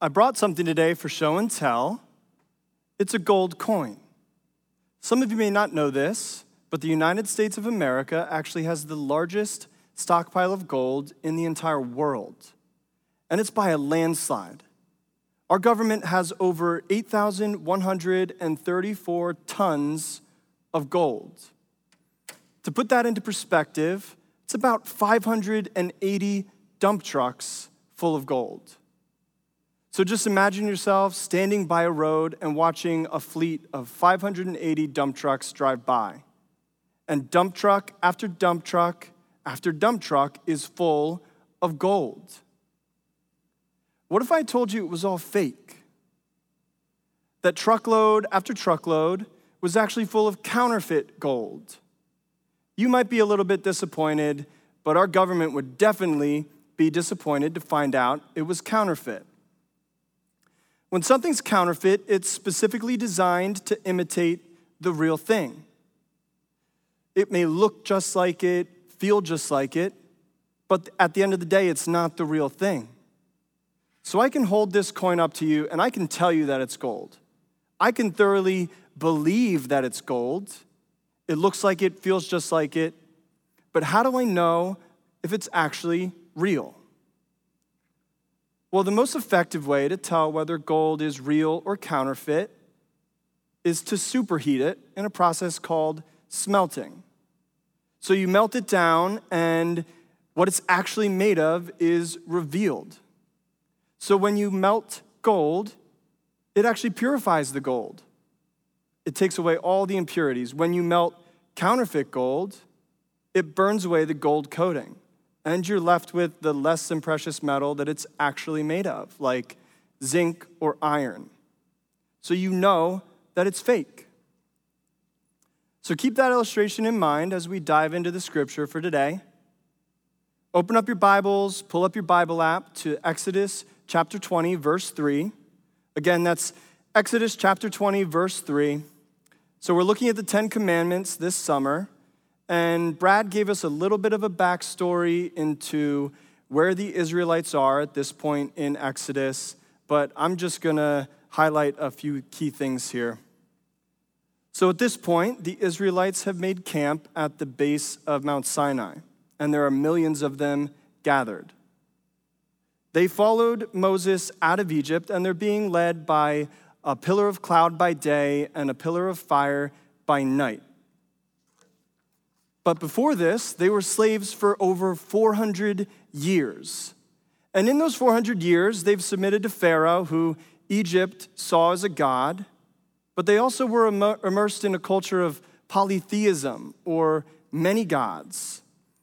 I brought something today for show and tell. It's a gold coin. Some of you may not know this, but the United States of America actually has the largest stockpile of gold in the entire world, and it's by a landslide. Our government has over 8,134 tons of gold. To put that into perspective, it's about 580 dump trucks full of gold. So just imagine yourself standing by a road and watching a fleet of 580 dump trucks drive by. And dump truck after dump truck after dump truck is full of gold. What if I told you it was all fake? That truckload after truckload was actually full of counterfeit gold. You might be a little bit disappointed, but our government would definitely be disappointed to find out it was counterfeit. When something's counterfeit, it's specifically designed to imitate the real thing. It may look just like it, feel just like it, but at the end of the day, it's not the real thing. So I can hold this coin up to you and I can tell you that it's gold. I can thoroughly believe that it's gold. It looks like it, feels just like it. But how do I know if it's actually real? Well, the most effective way to tell whether gold is real or counterfeit is to superheat it in a process called smelting. So you melt it down, and what it's actually made of is revealed. So when you melt gold, it actually purifies the gold. It takes away all the impurities. When you melt counterfeit gold, it burns away the gold coating and you're left with the less than precious metal that it's actually made of, like zinc or iron. So you know that it's fake. So keep that illustration in mind as we dive into the scripture for today. Open up your Bibles, pull up your Bible app to Exodus chapter 20, verse 3. Again, that's Exodus chapter 20, verse 3. So we're looking at the Ten Commandments this summer. And Brad gave us a little bit of a backstory into where the Israelites are at this point in Exodus, but I'm just going to highlight a few key things here. So at this point, the Israelites have made camp at the base of Mount Sinai, and there are millions of them gathered. They followed Moses out of Egypt, and they're being led by a pillar of cloud by day and a pillar of fire by night. But before this, they were slaves for over 400 years. And in those 400 years, they've submitted to Pharaoh, who Egypt saw as a god, but they also were immersed in a culture of polytheism or many gods.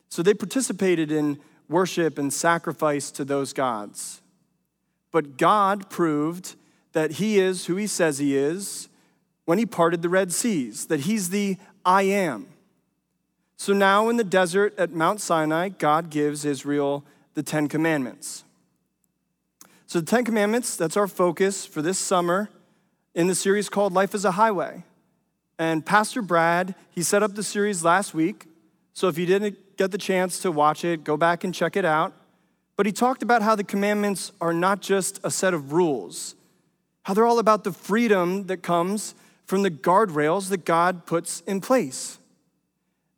So they participated in worship and sacrifice to those gods. But God proved that He is who He says He is when He parted the Red Seas, that He's the I am. So now in the desert at Mount Sinai, God gives Israel the Ten Commandments. So the Ten Commandments, that's our focus for this summer in the series called Life is a Highway. And Pastor Brad, he set up the series last week. So if you didn't get the chance to watch it, go back and check it out. But he talked about how the commandments are not just a set of rules, how they're all about the freedom that comes from the guardrails that God puts in place.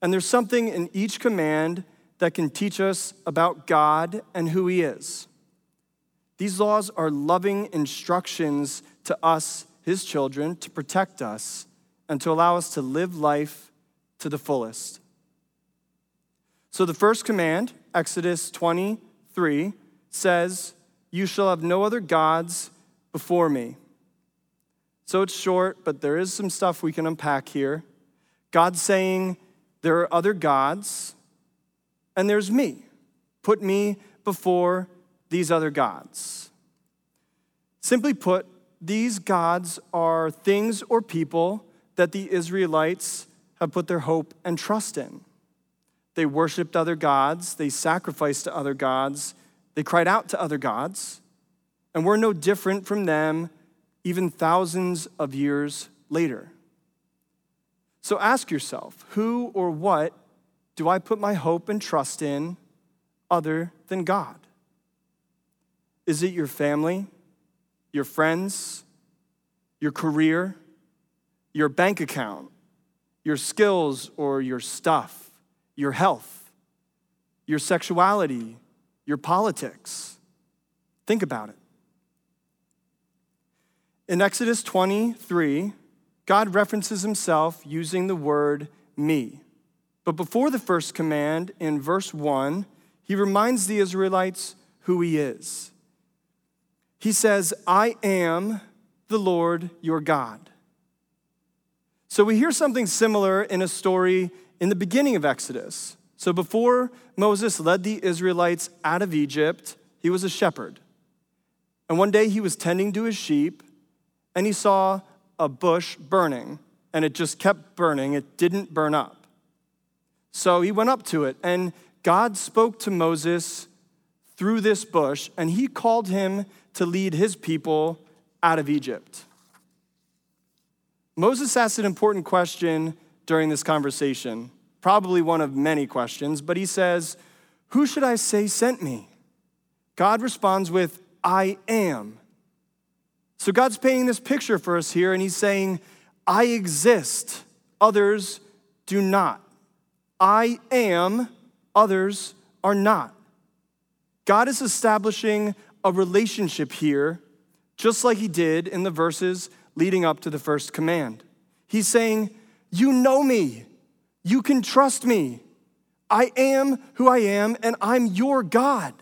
And there's something in each command that can teach us about God and who He is. These laws are loving instructions to us, His children, to protect us and to allow us to live life to the fullest. So the first command, Exodus 23, says, You shall have no other gods before me. So it's short, but there is some stuff we can unpack here. God's saying, there are other gods, and there's me. Put me before these other gods. Simply put, these gods are things or people that the Israelites have put their hope and trust in. They worshiped other gods, they sacrificed to other gods, they cried out to other gods, and we're no different from them even thousands of years later. So ask yourself who or what do I put my hope and trust in other than God? Is it your family, your friends, your career, your bank account, your skills or your stuff, your health, your sexuality, your politics. Think about it. In Exodus 23, God references himself using the word me. But before the first command, in verse 1, he reminds the Israelites who he is. He says, I am the Lord your God. So we hear something similar in a story in the beginning of Exodus. So before Moses led the Israelites out of Egypt, he was a shepherd. And one day he was tending to his sheep and he saw a bush burning and it just kept burning, it didn't burn up. So he went up to it and God spoke to Moses through this bush and he called him to lead his people out of Egypt. Moses asked an important question during this conversation, probably one of many questions, but he says, Who should I say sent me? God responds with, I am. So God's painting this picture for us here, and he's saying, I exist, others do not. I am, others are not. God is establishing a relationship here, just like he did in the verses leading up to the first command. He's saying, You know me, you can trust me. I am who I am, and I'm your God.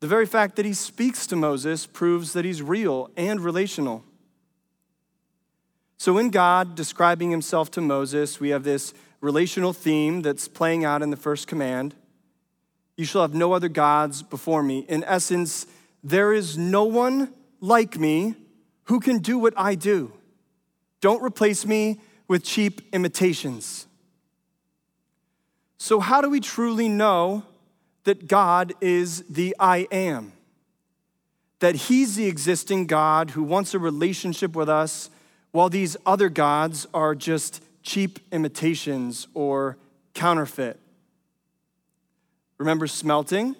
The very fact that he speaks to Moses proves that he's real and relational. So, in God describing himself to Moses, we have this relational theme that's playing out in the first command. You shall have no other gods before me. In essence, there is no one like me who can do what I do. Don't replace me with cheap imitations. So, how do we truly know that God is the I am? That He's the existing God who wants a relationship with us, while these other gods are just cheap imitations or counterfeit. Remember smelting?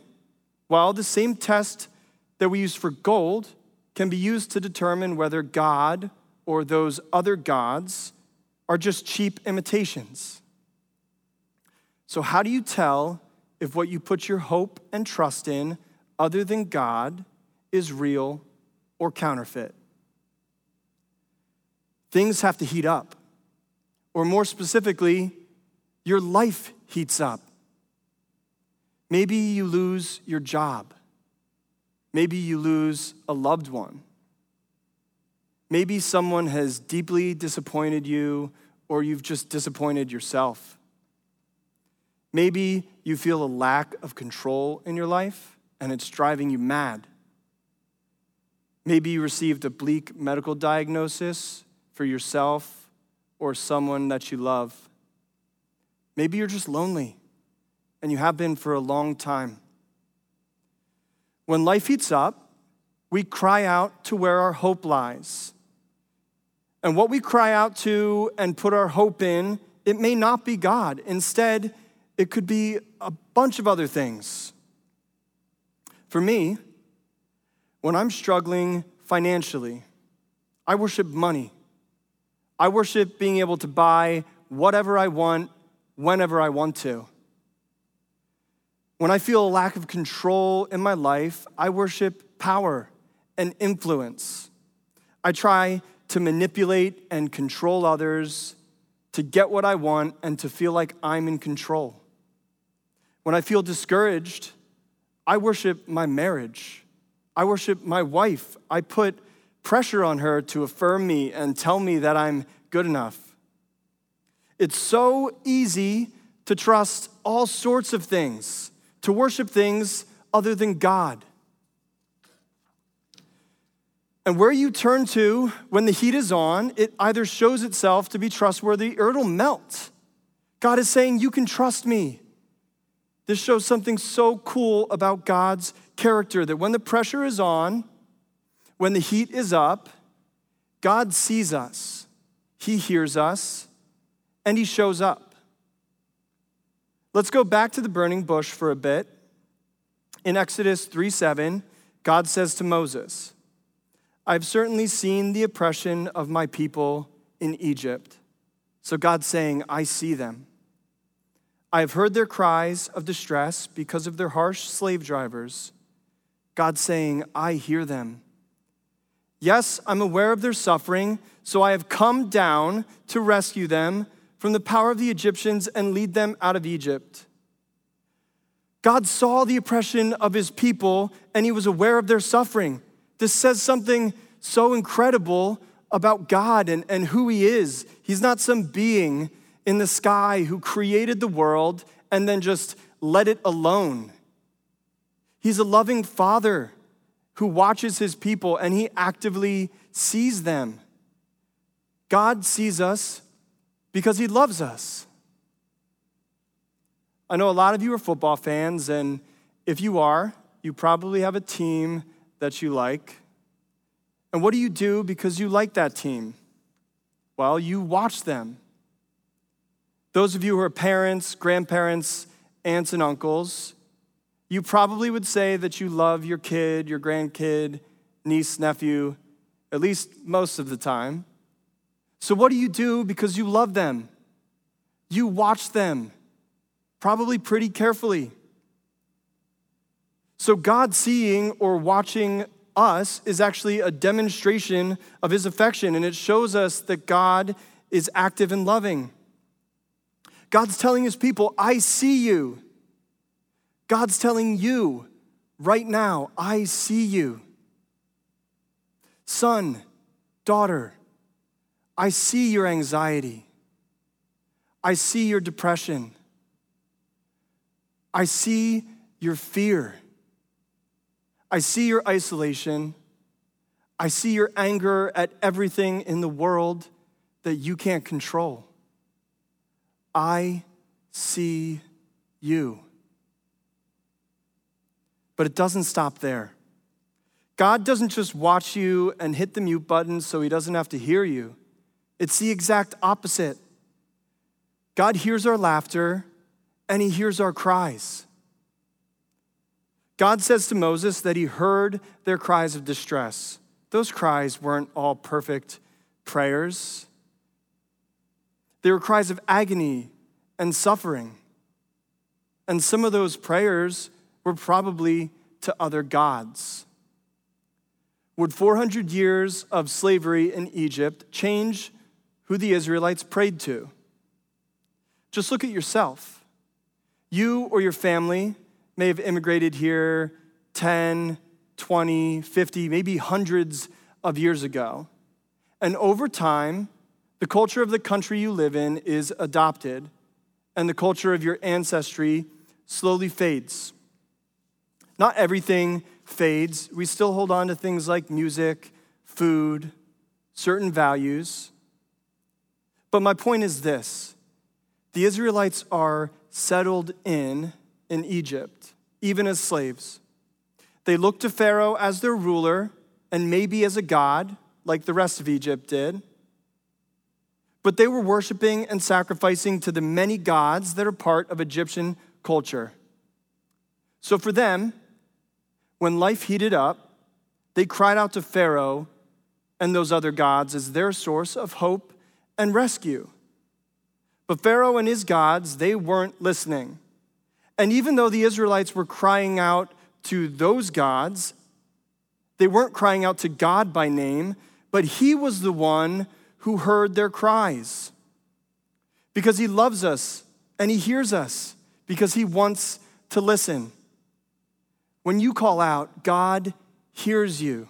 Well, the same test that we use for gold can be used to determine whether God or those other gods are just cheap imitations. So, how do you tell if what you put your hope and trust in, other than God, is real or counterfeit? Things have to heat up. Or more specifically, your life heats up. Maybe you lose your job. Maybe you lose a loved one. Maybe someone has deeply disappointed you, or you've just disappointed yourself. Maybe you feel a lack of control in your life, and it's driving you mad. Maybe you received a bleak medical diagnosis for yourself or someone that you love. Maybe you're just lonely, and you have been for a long time. When life heats up, we cry out to where our hope lies. And what we cry out to and put our hope in, it may not be God. Instead, it could be a bunch of other things. For me, when I'm struggling financially, I worship money. I worship being able to buy whatever I want, whenever I want to. When I feel a lack of control in my life, I worship power and influence. I try to manipulate and control others to get what I want and to feel like I'm in control. When I feel discouraged, I worship my marriage. I worship my wife. I put pressure on her to affirm me and tell me that I'm good enough. It's so easy to trust all sorts of things to worship things other than God. And where you turn to when the heat is on, it either shows itself to be trustworthy or it'll melt. God is saying, You can trust me. This shows something so cool about God's character that when the pressure is on, when the heat is up, God sees us, He hears us, and He shows up. Let's go back to the burning bush for a bit. In Exodus 3 7, God says to Moses, I've certainly seen the oppression of my people in Egypt. So God's saying, I see them. I have heard their cries of distress because of their harsh slave drivers. God saying, I hear them. Yes, I'm aware of their suffering, so I have come down to rescue them from the power of the Egyptians and lead them out of Egypt. God saw the oppression of his people and he was aware of their suffering. This says something so incredible about God and, and who he is. He's not some being in the sky who created the world and then just let it alone. He's a loving father who watches his people and he actively sees them. God sees us because he loves us. I know a lot of you are football fans, and if you are, you probably have a team that you like. And what do you do because you like that team? Well, you watch them. Those of you who are parents, grandparents, aunts, and uncles, you probably would say that you love your kid, your grandkid, niece, nephew, at least most of the time. So, what do you do because you love them? You watch them, probably pretty carefully. So, God seeing or watching us is actually a demonstration of his affection, and it shows us that God is active and loving. God's telling his people, I see you. God's telling you right now, I see you. Son, daughter, I see your anxiety. I see your depression. I see your fear. I see your isolation. I see your anger at everything in the world that you can't control. I see you. But it doesn't stop there. God doesn't just watch you and hit the mute button so he doesn't have to hear you. It's the exact opposite. God hears our laughter and he hears our cries. God says to Moses that he heard their cries of distress. Those cries weren't all perfect prayers, they were cries of agony and suffering. And some of those prayers were probably to other gods. Would 400 years of slavery in Egypt change who the Israelites prayed to? Just look at yourself. You or your family may have immigrated here 10, 20, 50, maybe hundreds of years ago. And over time, the culture of the country you live in is adopted, and the culture of your ancestry slowly fades. Not everything fades. We still hold on to things like music, food, certain values. But my point is this the Israelites are settled in in Egypt, even as slaves. They look to Pharaoh as their ruler and maybe as a god, like the rest of Egypt did. But they were worshiping and sacrificing to the many gods that are part of Egyptian culture. So for them, when life heated up, they cried out to Pharaoh and those other gods as their source of hope and rescue. But Pharaoh and his gods, they weren't listening. And even though the Israelites were crying out to those gods, they weren't crying out to God by name, but He was the one who heard their cries. Because He loves us and He hears us, because He wants to listen. When you call out, God hears you.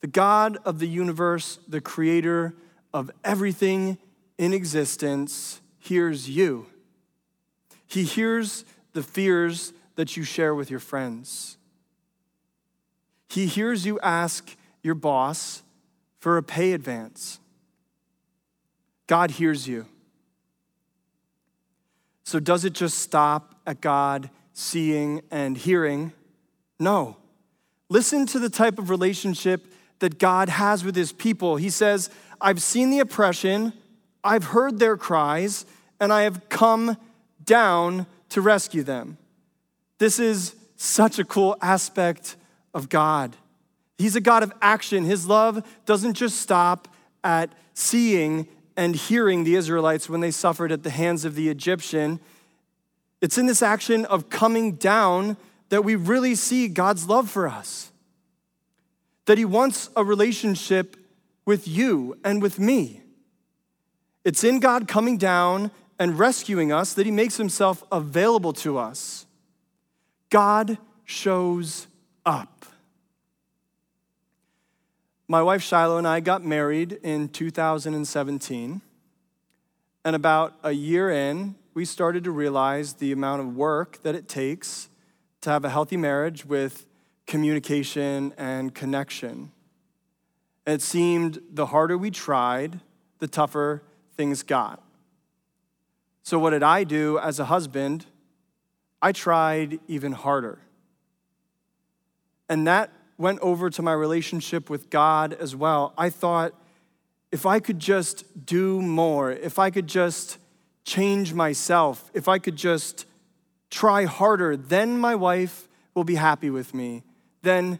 The God of the universe, the creator of everything in existence, hears you. He hears the fears that you share with your friends. He hears you ask your boss for a pay advance. God hears you. So, does it just stop at God seeing and hearing? No. Listen to the type of relationship that God has with his people. He says, I've seen the oppression, I've heard their cries, and I have come down to rescue them. This is such a cool aspect of God He's a God of action. His love doesn't just stop at seeing and hearing the Israelites when they suffered at the hands of the Egyptian. It's in this action of coming down that we really see God's love for us. That He wants a relationship with you and with me. It's in God coming down and rescuing us that He makes Himself available to us. God shows up. My wife Shiloh and I got married in 2017. And about a year in, we started to realize the amount of work that it takes to have a healthy marriage with communication and connection. It seemed the harder we tried, the tougher things got. So, what did I do as a husband? I tried even harder. And that went over to my relationship with God as well. I thought, if I could just do more, if I could just change myself, if I could just try harder, then my wife will be happy with me. Then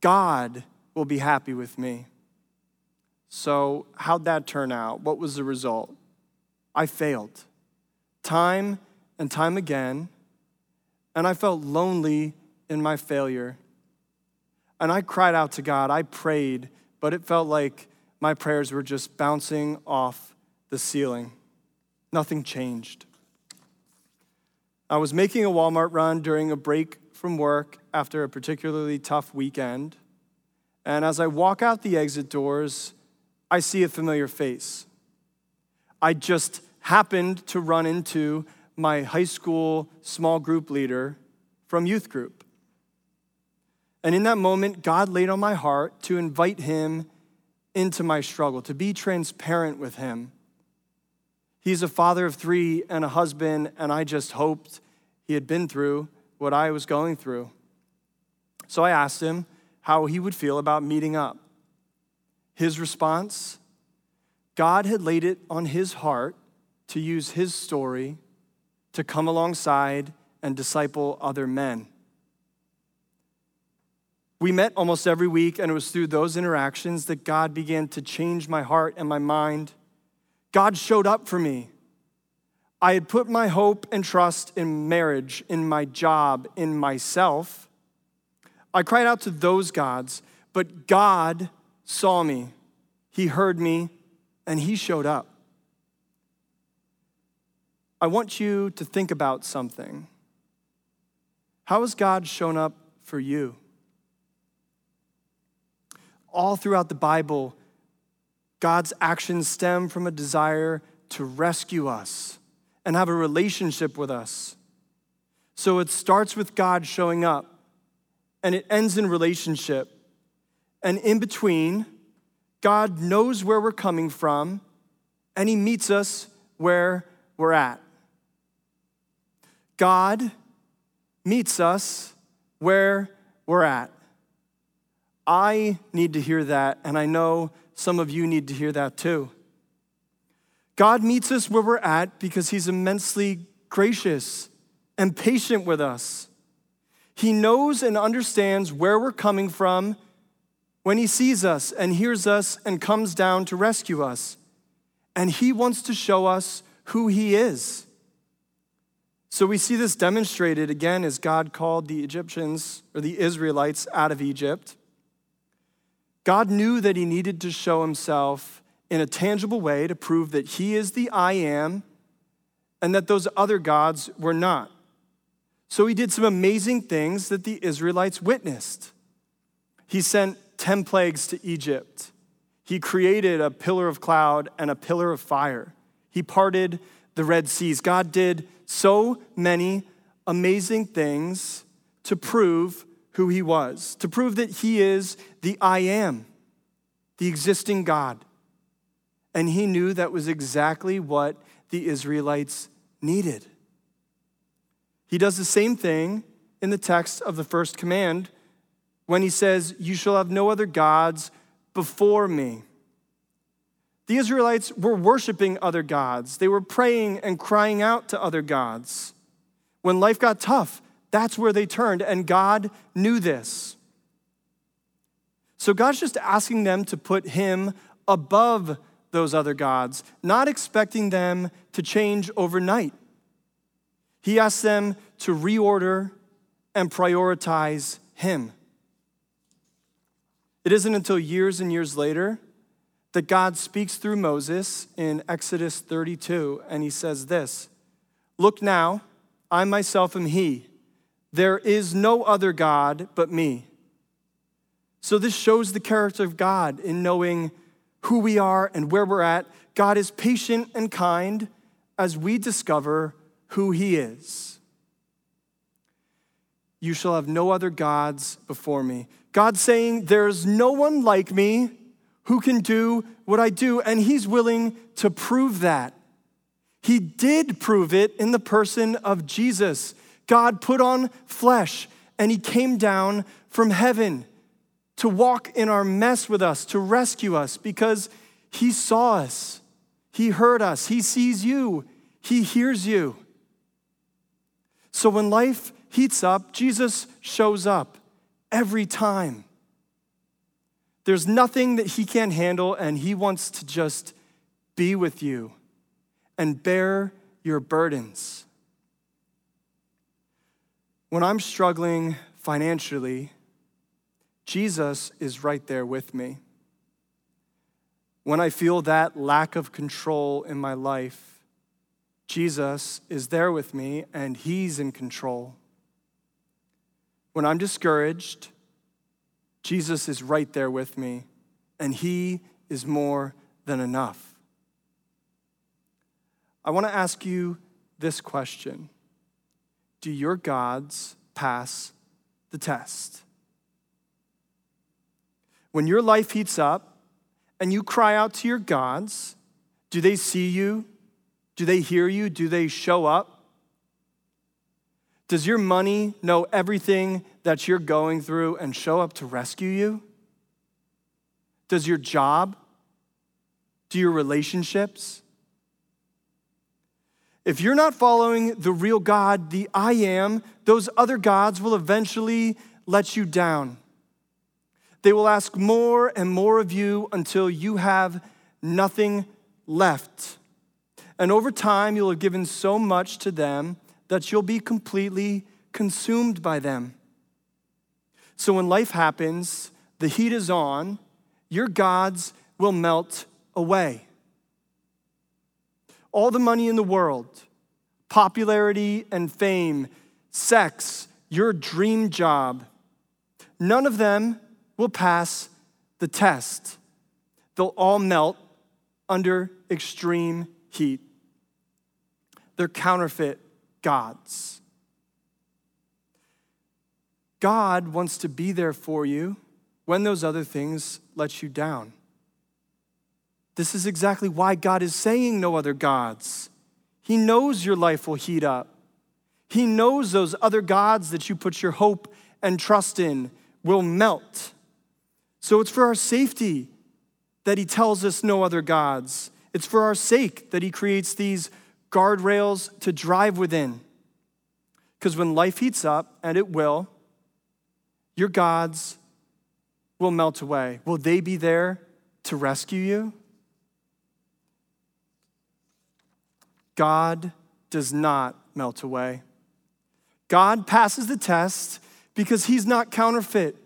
God will be happy with me. So, how'd that turn out? What was the result? I failed time and time again, and I felt lonely in my failure. And I cried out to God, I prayed, but it felt like my prayers were just bouncing off the ceiling. Nothing changed. I was making a Walmart run during a break from work after a particularly tough weekend. And as I walk out the exit doors, I see a familiar face. I just happened to run into my high school small group leader from youth group. And in that moment, God laid on my heart to invite him into my struggle, to be transparent with him. He's a father of three and a husband, and I just hoped he had been through what I was going through. So I asked him how he would feel about meeting up. His response God had laid it on his heart to use his story to come alongside and disciple other men. We met almost every week, and it was through those interactions that God began to change my heart and my mind. God showed up for me. I had put my hope and trust in marriage, in my job, in myself. I cried out to those gods, but God saw me. He heard me, and He showed up. I want you to think about something. How has God shown up for you? All throughout the Bible, God's actions stem from a desire to rescue us and have a relationship with us. So it starts with God showing up and it ends in relationship. And in between, God knows where we're coming from and He meets us where we're at. God meets us where we're at. I need to hear that, and I know some of you need to hear that too. God meets us where we're at because He's immensely gracious and patient with us. He knows and understands where we're coming from when He sees us and hears us and comes down to rescue us. And He wants to show us who He is. So we see this demonstrated again as God called the Egyptians or the Israelites out of Egypt. God knew that he needed to show himself in a tangible way to prove that he is the I am and that those other gods were not. So he did some amazing things that the Israelites witnessed. He sent 10 plagues to Egypt. He created a pillar of cloud and a pillar of fire. He parted the Red Seas. God did so many amazing things to prove who he was, to prove that he is the I am, the existing God. And he knew that was exactly what the Israelites needed. He does the same thing in the text of the first command when he says, You shall have no other gods before me. The Israelites were worshiping other gods, they were praying and crying out to other gods. When life got tough, that's where they turned, and God knew this. So God's just asking them to put him above those other gods, not expecting them to change overnight. He asks them to reorder and prioritize him. It isn't until years and years later that God speaks through Moses in Exodus 32, and he says this Look now, I myself am he. There is no other God but me. So, this shows the character of God in knowing who we are and where we're at. God is patient and kind as we discover who he is. You shall have no other gods before me. God saying, There's no one like me who can do what I do, and he's willing to prove that. He did prove it in the person of Jesus. God put on flesh and he came down from heaven to walk in our mess with us, to rescue us, because he saw us, he heard us, he sees you, he hears you. So when life heats up, Jesus shows up every time. There's nothing that he can't handle, and he wants to just be with you and bear your burdens. When I'm struggling financially, Jesus is right there with me. When I feel that lack of control in my life, Jesus is there with me and He's in control. When I'm discouraged, Jesus is right there with me and He is more than enough. I want to ask you this question Do your gods pass the test? When your life heats up and you cry out to your gods, do they see you? Do they hear you? Do they show up? Does your money know everything that you're going through and show up to rescue you? Does your job? Do your relationships? If you're not following the real God, the I am, those other gods will eventually let you down. They will ask more and more of you until you have nothing left. And over time, you'll have given so much to them that you'll be completely consumed by them. So when life happens, the heat is on, your gods will melt away. All the money in the world, popularity and fame, sex, your dream job, none of them will pass the test. They'll all melt under extreme heat. They're counterfeit gods. God wants to be there for you when those other things let you down. This is exactly why God is saying no other gods. He knows your life will heat up. He knows those other gods that you put your hope and trust in will melt. So it's for our safety that he tells us no other gods. It's for our sake that he creates these guardrails to drive within. Because when life heats up, and it will, your gods will melt away. Will they be there to rescue you? God does not melt away. God passes the test because he's not counterfeit.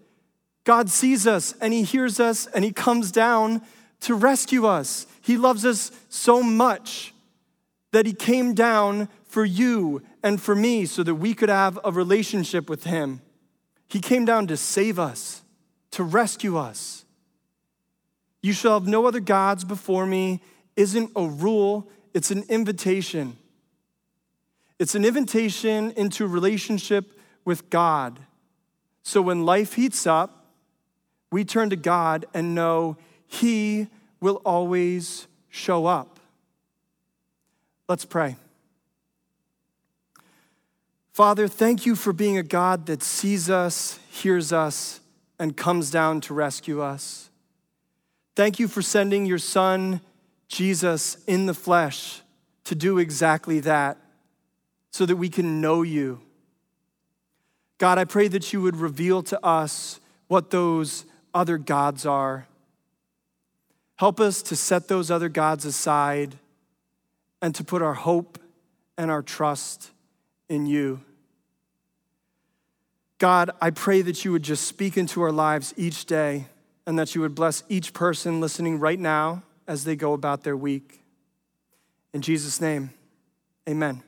God sees us and He hears us and He comes down to rescue us. He loves us so much that He came down for you and for me so that we could have a relationship with Him. He came down to save us, to rescue us. You shall have no other gods before me isn't a rule, it's an invitation. It's an invitation into relationship with God. So when life heats up, we turn to God and know He will always show up. Let's pray. Father, thank you for being a God that sees us, hears us, and comes down to rescue us. Thank you for sending your Son, Jesus, in the flesh to do exactly that so that we can know you. God, I pray that you would reveal to us what those other gods are. Help us to set those other gods aside and to put our hope and our trust in you. God, I pray that you would just speak into our lives each day and that you would bless each person listening right now as they go about their week. In Jesus' name, amen.